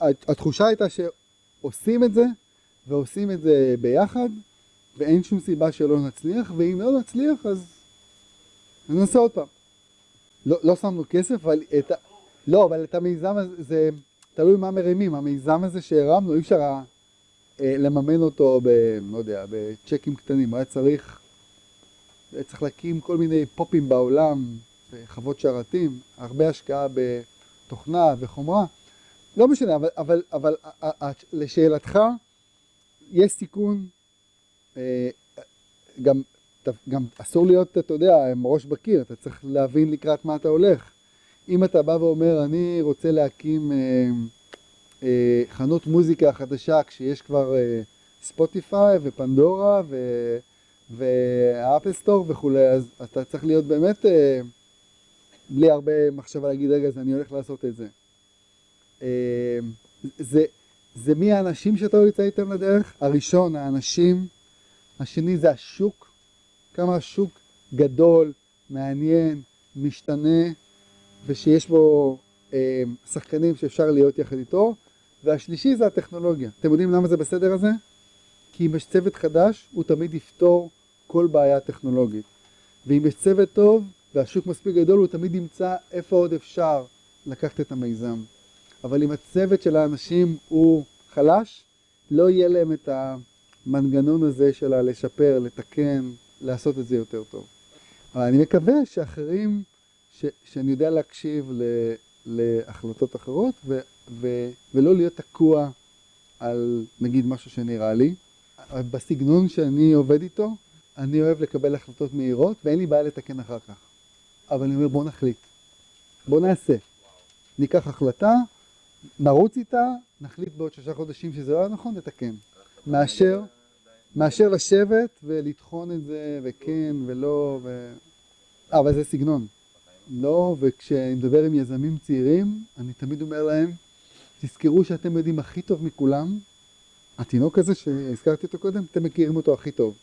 התחושה הייתה שעושים את זה, ועושים את זה ביחד, ואין שום סיבה שלא נצליח, ואם לא נצליח אז ננסה עוד פעם. לא, לא שמנו כסף, אבל את ה... לא, אבל את המיזם הזה, זה תלוי מה מרימים. המיזם הזה שהרמנו, אי אפשר לממן אותו ב... לא יודע, בצ'קים קטנים. היה צריך, היה צריך להקים כל מיני פופים בעולם, חוות שרתים, הרבה השקעה בתוכנה וחומרה. לא משנה, אבל, אבל, אבל לשאלתך, יש סיכון, אה, גם, גם אסור להיות, אתה יודע, עם ראש בקיר, אתה צריך להבין לקראת מה אתה הולך. אם אתה בא ואומר, אני רוצה להקים אה, חנות מוזיקה חדשה כשיש כבר אה, ספוטיפיי ופנדורה ו, ואפל סטור וכולי, אז אתה צריך להיות באמת אה, בלי הרבה מחשבה להגיד, רגע, אז אני הולך לעשות את זה. אה, זה, זה מי האנשים שאתה יוצא איתם לדרך? הראשון, האנשים, השני זה השוק, כמה השוק גדול, מעניין, משתנה, ושיש בו אה, שחקנים שאפשר להיות יחד איתו, והשלישי זה הטכנולוגיה. אתם יודעים למה זה בסדר הזה? כי אם יש צוות חדש, הוא תמיד יפתור כל בעיה טכנולוגית. ואם יש צוות טוב והשוק מספיק גדול, הוא תמיד ימצא איפה עוד אפשר לקחת את המיזם. אבל אם הצוות של האנשים הוא חלש, לא יהיה להם את המנגנון הזה של לשפר, לתקן, לעשות את זה יותר טוב. אבל אני מקווה שאחרים, ש, שאני יודע להקשיב ל, להחלטות אחרות ו, ו, ולא להיות תקוע על נגיד משהו שנראה לי. בסגנון שאני עובד איתו, אני אוהב לקבל החלטות מהירות ואין לי בעיה לתקן אחר כך. אבל אני אומר בוא נחליט, בוא נעשה. ניקח החלטה, נרוץ איתה, נחליט בעוד שלושה חודשים שזה לא היה נכון, נתקן. מאשר, מאשר לשבת ולטחון את זה, וכן ולא, ו... אבל זה סגנון. לא, וכשאני מדבר עם יזמים צעירים, אני תמיד אומר להם, תזכרו שאתם יודעים הכי טוב מכולם התינוק הזה שהזכרתי אותו קודם, אתם מכירים אותו הכי טוב.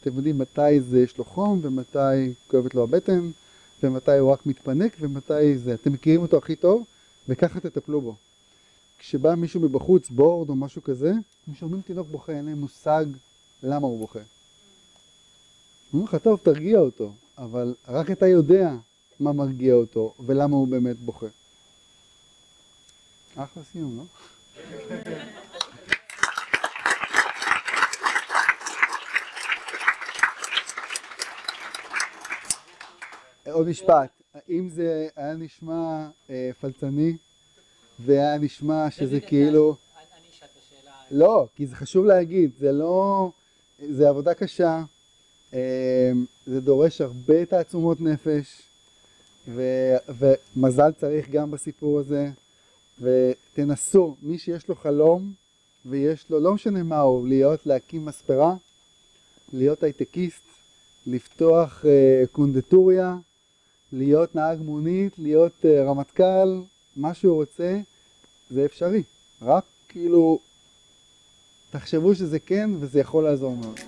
אתם יודעים מתי זה יש לו חום, ומתי כואבת לו הבטן, ומתי הוא רק מתפנק, ומתי זה. אתם מכירים אותו הכי טוב, וככה תטפלו בו. כשבא מישהו מבחוץ, בורד או משהו כזה, הם שומעים תינוק בוכה, אין להם מושג למה הוא בוכה. אומרים לך, טוב, תרגיע אותו, אבל רק אתה יודע מה מרגיע אותו, ולמה הוא באמת בוכה. אחלה סיום, לא? עוד משפט, אם זה היה נשמע אה, פלצני, והיה נשמע שזה כאילו... לא, כי זה חשוב להגיד, זה לא... זה עבודה קשה, אה, זה דורש הרבה תעצומות נפש, ו, ומזל צריך גם בסיפור הזה, ותנסו, מי שיש לו חלום, ויש לו, לא משנה מה הוא, להיות, להקים מספרה, להיות הייטקיסט, לפתוח אה, קונדטוריה, להיות נהג מונית, להיות uh, רמטכ"ל, מה שהוא רוצה, זה אפשרי. רק כאילו, תחשבו שזה כן וזה יכול לעזור מאוד.